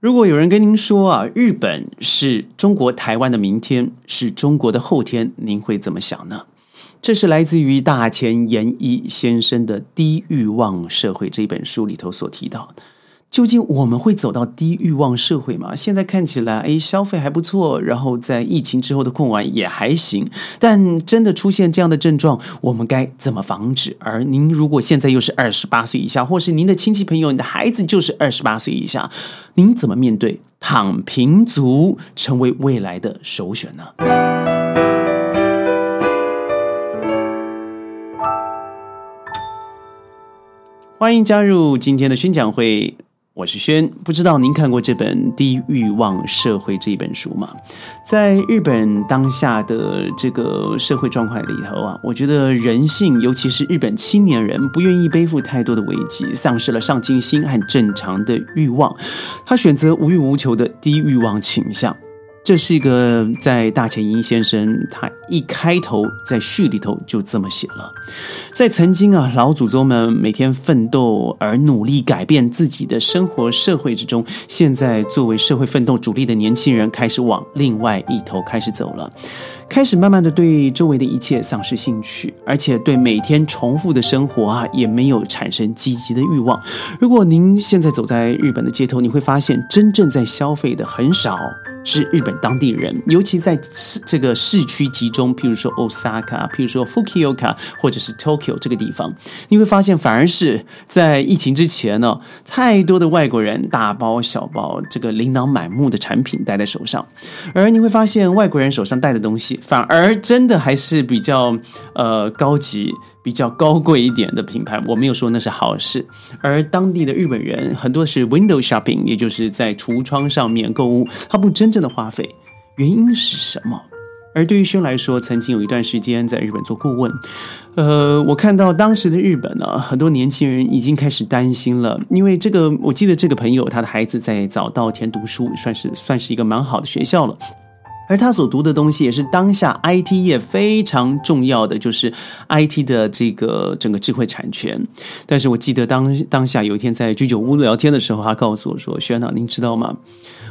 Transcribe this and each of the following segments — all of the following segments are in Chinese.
如果有人跟您说啊，日本是中国台湾的明天，是中国的后天，您会怎么想呢？这是来自于大前研一先生的《低欲望社会》这本书里头所提到的。究竟我们会走到低欲望社会吗？现在看起来，哎，消费还不错，然后在疫情之后的控管也还行。但真的出现这样的症状，我们该怎么防止？而您如果现在又是二十八岁以下，或是您的亲戚朋友、你的孩子就是二十八岁以下，您怎么面对躺平族成为未来的首选呢？欢迎加入今天的宣讲会。我是轩，不知道您看过这本《低欲望社会》这一本书吗？在日本当下的这个社会状况里头啊，我觉得人性，尤其是日本青年人，不愿意背负太多的危机，丧失了上进心和正常的欲望，他选择无欲无求的低欲望倾向。这是一个在大前英先生他一开头在序里头就这么写了，在曾经啊老祖宗们每天奋斗而努力改变自己的生活社会之中，现在作为社会奋斗主力的年轻人开始往另外一头开始走了，开始慢慢的对周围的一切丧失兴趣，而且对每天重复的生活啊也没有产生积极的欲望。如果您现在走在日本的街头，你会发现真正在消费的很少。是日本当地人，尤其在市这个市区集中，譬如说 Osaka，譬如说 Fukuoka，或者是 Tokyo 这个地方，你会发现，反而是在疫情之前呢，太多的外国人大包小包，这个琳琅满目的产品带在手上，而你会发现，外国人手上带的东西，反而真的还是比较呃高级。比较高贵一点的品牌，我没有说那是好事。而当地的日本人很多是 window shopping，也就是在橱窗上面购物，他不真正的花费。原因是什么？而对于轩来说，曾经有一段时间在日本做顾问，呃，我看到当时的日本呢，很多年轻人已经开始担心了，因为这个，我记得这个朋友他的孩子在早稻田读书，算是算是一个蛮好的学校了。而他所读的东西也是当下 IT 业非常重要的，就是 IT 的这个整个智慧产权。但是我记得当当下有一天在居酒屋聊天的时候，他告诉我说：“轩长，您知道吗？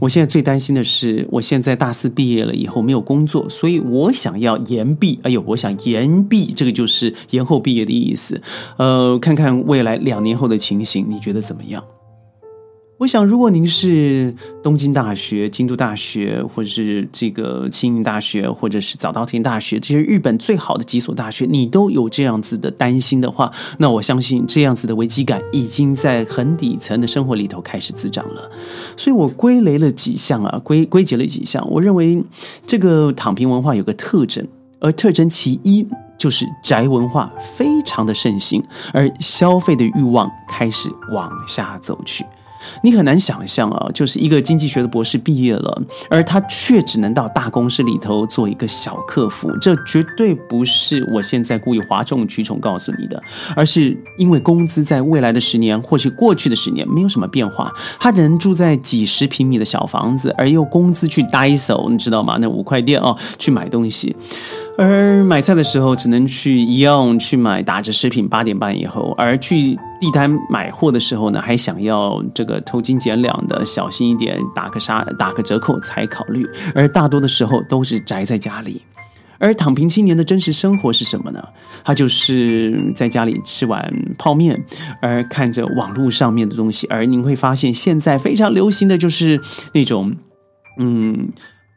我现在最担心的是，我现在大四毕业了以后没有工作，所以我想要延毕。哎呦，我想延毕，这个就是延后毕业的意思。呃，看看未来两年后的情形，你觉得怎么样？”我想，如果您是东京大学、京都大学，或者是这个庆应大学，或者是早稻田大学，这些日本最好的几所大学，你都有这样子的担心的话，那我相信这样子的危机感已经在很底层的生活里头开始滋长了。所以我归类了几项啊，归归结了几项。我认为这个躺平文化有个特征，而特征其一就是宅文化非常的盛行，而消费的欲望开始往下走去。你很难想象啊，就是一个经济学的博士毕业了，而他却只能到大公司里头做一个小客服。这绝对不是我现在故意哗众取宠告诉你的，而是因为工资在未来的十年或许过去的十年没有什么变化，他只能住在几十平米的小房子，而用工资去 die 手，你知道吗？那五块店哦，去买东西。而买菜的时候只能去一样去买打折食品，八点半以后；而去地摊买货的时候呢，还想要这个偷斤减两的，小心一点，打个杀打个折扣才考虑。而大多的时候都是宅在家里。而躺平青年的真实生活是什么呢？他就是在家里吃碗泡面，而看着网络上面的东西。而您会发现，现在非常流行的就是那种嗯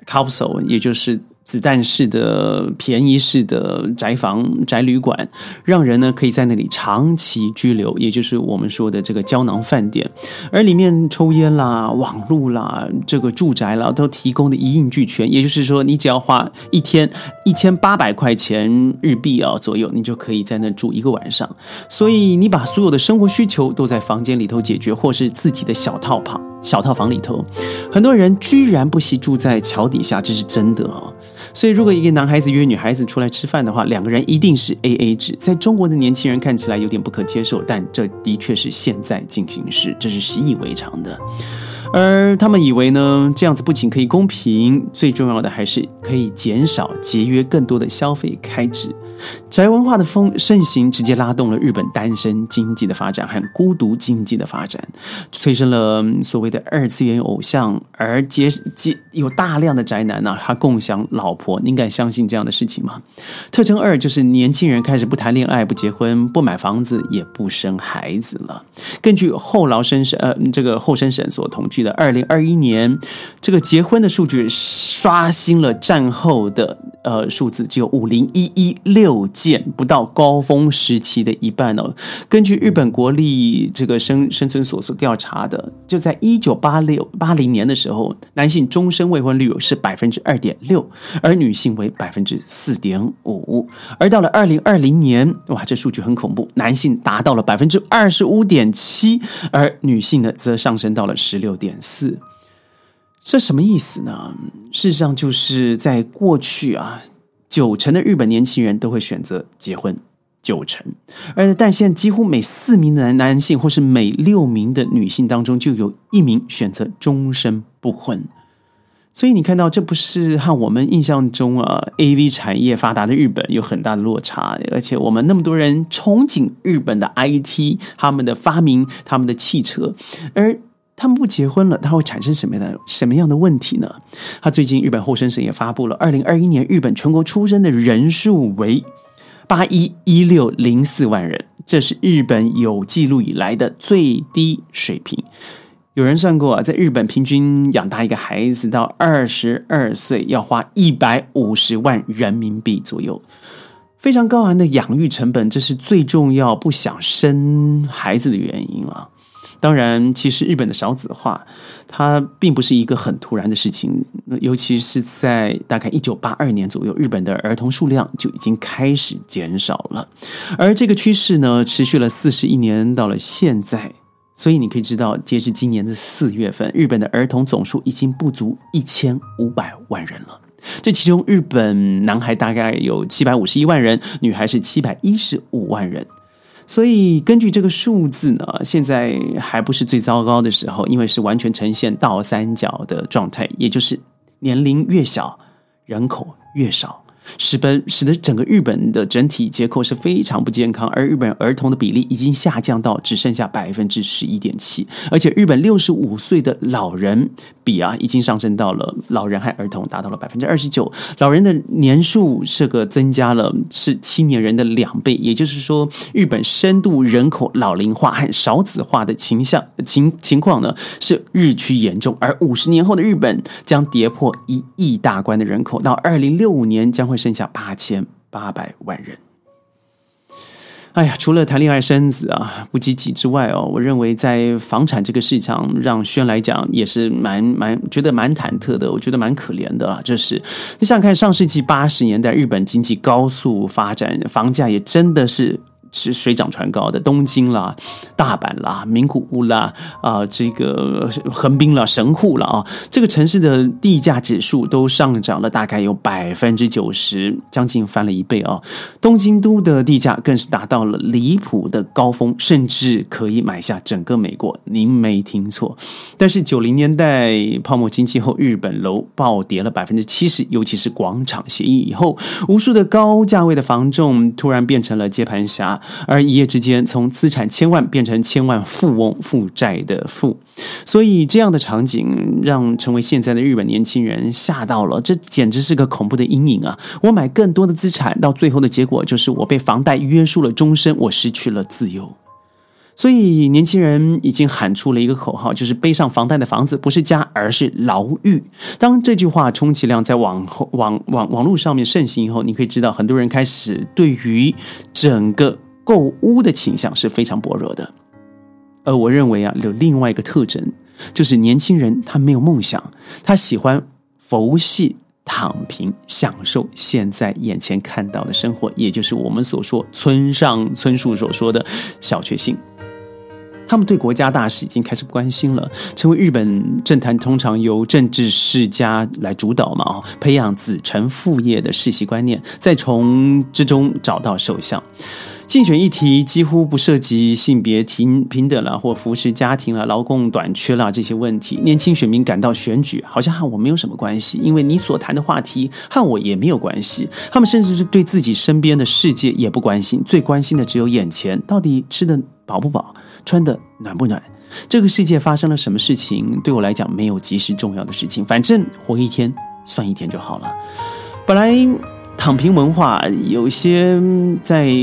，capsule，也就是。子弹式的、便宜式的宅房、宅旅馆，让人呢可以在那里长期居留，也就是我们说的这个胶囊饭店。而里面抽烟啦、网路啦、这个住宅啦，都提供的一应俱全。也就是说，你只要花一天一千八百块钱日币啊左右，你就可以在那住一个晚上。所以，你把所有的生活需求都在房间里头解决，或是自己的小套房、小套房里头。很多人居然不惜住在桥底下，这是真的哦。所以，如果一个男孩子约女孩子出来吃饭的话，两个人一定是 A A 制。在中国的年轻人看起来有点不可接受，但这的确是现在进行时，这是习以为常的。而他们以为呢，这样子不仅可以公平，最重要的还是可以减少节约更多的消费开支。宅文化的风盛行，直接拉动了日本单身经济的发展和孤独经济的发展，催生了所谓的二次元偶像，而结结有大量的宅男呢，他共享老婆，您敢相信这样的事情吗？特征二就是年轻人开始不谈恋爱、不结婚、不买房子、也不生孩子了。根据后劳生审呃这个后生审所统计的二零二一年这个结婚的数据，刷新了战后的呃数字，只有五零一一六。六件不到高峰时期的一半哦。根据日本国立这个生生存所所调查的，就在一九八六八零年的时候，男性终身未婚率是百分之二点六，而女性为百分之四点五。而到了二零二零年，哇，这数据很恐怖，男性达到了百分之二十五点七，而女性呢则上升到了十六点点四。这什么意思呢？事实上就是在过去啊。九成的日本年轻人都会选择结婚，九成，而但现在几乎每四名的男男性或是每六名的女性当中，就有一名选择终身不婚。所以你看到，这不是和我们印象中啊 A V 产业发达的日本有很大的落差，而且我们那么多人憧憬日本的 I T，他们的发明，他们的汽车，而。他们不结婚了，他会产生什么样的什么样的问题呢？他最近日本厚生省也发布了二零二一年日本全国出生的人数为八一一六零四万人，这是日本有记录以来的最低水平。有人算过啊，在日本平均养大一个孩子到二十二岁要花一百五十万人民币左右，非常高昂的养育成本，这是最重要不想生孩子的原因了。当然，其实日本的少子化，它并不是一个很突然的事情。尤其是在大概一九八二年左右，日本的儿童数量就已经开始减少了。而这个趋势呢，持续了四十一年，到了现在。所以你可以知道，截至今年的四月份，日本的儿童总数已经不足一千五百万人了。这其中，日本男孩大概有七百五十一万人，女孩是七百一十五万人。所以，根据这个数字呢，现在还不是最糟糕的时候，因为是完全呈现倒三角的状态，也就是年龄越小，人口越少。使本使得整个日本的整体结构是非常不健康，而日本儿童的比例已经下降到只剩下百分之十一点七，而且日本六十五岁的老人比啊，已经上升到了老人和儿童达到了百分之二十九，老人的年数这个增加了是青年人的两倍，也就是说，日本深度人口老龄化和少子化的倾向情情况呢是日趋严重，而五十年后的日本将跌破一亿大关的人口，到二零六五年将会。剩下八千八百万人。哎呀，除了谈恋爱生子啊不积极之外哦，我认为在房产这个市场，让轩来讲也是蛮蛮觉得蛮忐忑的，我觉得蛮可怜的啊。就是你想看上世纪八十年代日本经济高速发展，房价也真的是。是水涨船高的东京啦、大阪啦、名古屋啦啊，这个横滨啦、神户啦啊，这个城市的地价指数都上涨了大概有百分之九十，将近翻了一倍啊。东京都的地价更是达到了离谱的高峰，甚至可以买下整个美国。您没听错。但是九零年代泡沫经济后，日本楼暴跌了百分之七十，尤其是广场协议以后，无数的高价位的房仲突然变成了接盘侠。而一夜之间，从资产千万变成千万富翁，负债的富，所以这样的场景让成为现在的日本年轻人吓到了。这简直是个恐怖的阴影啊！我买更多的资产，到最后的结果就是我被房贷约束了终身，我失去了自由。所以年轻人已经喊出了一个口号，就是背上房贷的房子不是家，而是牢狱。当这句话充其量在网网网网络上面盛行以后，你可以知道，很多人开始对于整个。购屋的倾向是非常薄弱的，而我认为啊，有另外一个特征，就是年轻人他没有梦想，他喜欢佛系躺平，享受现在眼前看到的生活，也就是我们所说村上春树所说的小确幸。他们对国家大事已经开始不关心了，成为日本政坛通常由政治世家来主导嘛，哦，培养子承父业的世袭观念，再从之中找到首相。竞选议题几乎不涉及性别平平等了，或扶持家庭了、劳工短缺了这些问题。年轻选民感到选举好像和我没有什么关系，因为你所谈的话题和我也没有关系。他们甚至是对自己身边的世界也不关心，最关心的只有眼前，到底吃的饱不饱，穿的暖不暖。这个世界发生了什么事情，对我来讲没有及时重要的事情，反正活一天算一天就好了。本来。躺平文化有些在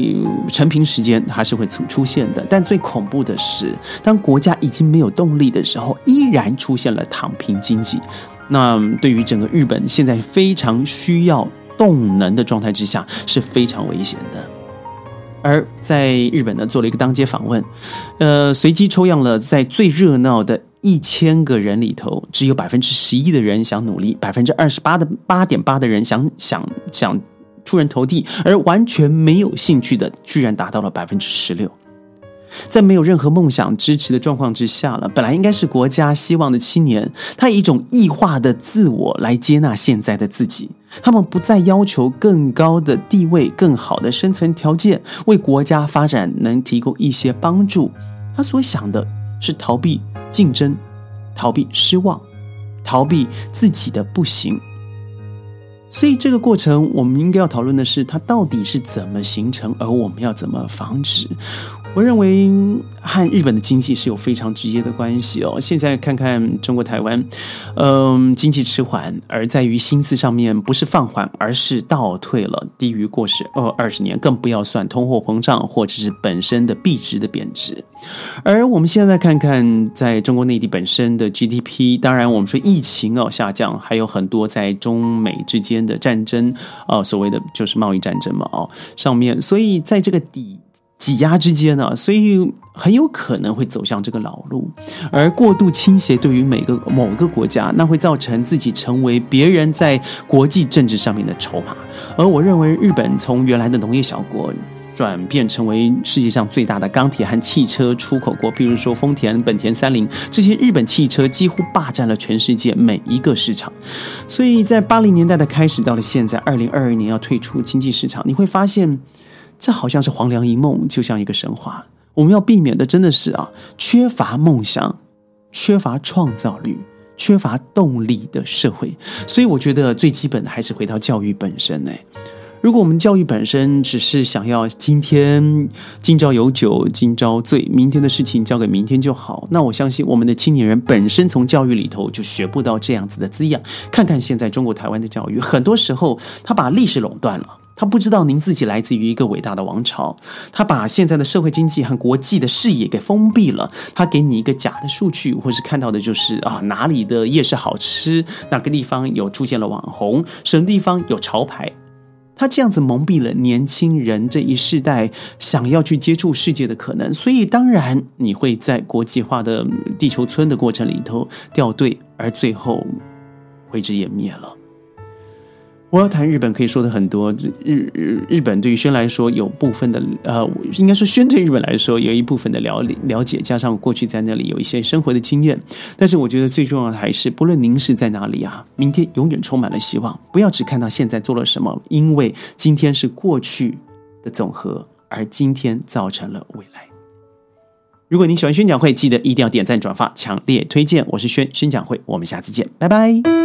成平时间还是会出出现的，但最恐怖的是，当国家已经没有动力的时候，依然出现了躺平经济。那对于整个日本现在非常需要动能的状态之下，是非常危险的。而在日本呢，做了一个当街访问，呃，随机抽样了在最热闹的一千个人里头，只有百分之十一的人想努力，百分之二十八的八点八的人想想想。出人头地，而完全没有兴趣的，居然达到了百分之十六。在没有任何梦想支持的状况之下了，本来应该是国家希望的青年，他以一种异化的自我来接纳现在的自己。他们不再要求更高的地位、更好的生存条件，为国家发展能提供一些帮助。他所想的是逃避竞争，逃避失望，逃避自己的不行。所以这个过程，我们应该要讨论的是，它到底是怎么形成，而我们要怎么防止。我认为和日本的经济是有非常直接的关系哦。现在看看中国台湾，嗯，经济迟缓，而在于薪资上面不是放缓，而是倒退了，低于过去二二十年，更不要算通货膨胀或者是本身的币值的贬值。而我们现在看看在中国内地本身的 GDP，当然我们说疫情哦下降，还有很多在中美之间的战争，呃，所谓的就是贸易战争嘛，哦，上面，所以在这个底。挤压之间呢，所以很有可能会走向这个老路，而过度倾斜对于每个某个国家，那会造成自己成为别人在国际政治上面的筹码。而我认为，日本从原来的农业小国转变成为世界上最大的钢铁和汽车出口国，譬如说丰田、本田、三菱这些日本汽车几乎霸占了全世界每一个市场。所以在八零年代的开始，到了现在二零二二年要退出经济市场，你会发现。这好像是黄粱一梦，就像一个神话。我们要避免的真的是啊，缺乏梦想、缺乏创造力、缺乏动力的社会。所以，我觉得最基本的还是回到教育本身。呢。如果我们教育本身只是想要今天今朝有酒今朝醉，明天的事情交给明天就好，那我相信我们的青年人本身从教育里头就学不到这样子的滋养。看看现在中国台湾的教育，很多时候他把历史垄断了。他不知道您自己来自于一个伟大的王朝，他把现在的社会经济和国际的视野给封闭了。他给你一个假的数据，或是看到的就是啊哪里的夜市好吃，哪个地方有出现了网红，什么地方有潮牌。他这样子蒙蔽了年轻人这一世代想要去接触世界的可能，所以当然你会在国际化的地球村的过程里头掉队，而最后灰之湮灭了。我要谈日本，可以说的很多。日日日本对于轩来说，有部分的呃，应该说轩对日本来说有一部分的了了解，加上过去在那里有一些生活的经验。但是我觉得最重要的还是，不论您是在哪里啊，明天永远充满了希望。不要只看到现在做了什么，因为今天是过去的总和，而今天造成了未来。如果您喜欢宣讲会，记得一定要点赞转发，强烈推荐。我是轩宣讲会，我们下次见，拜拜。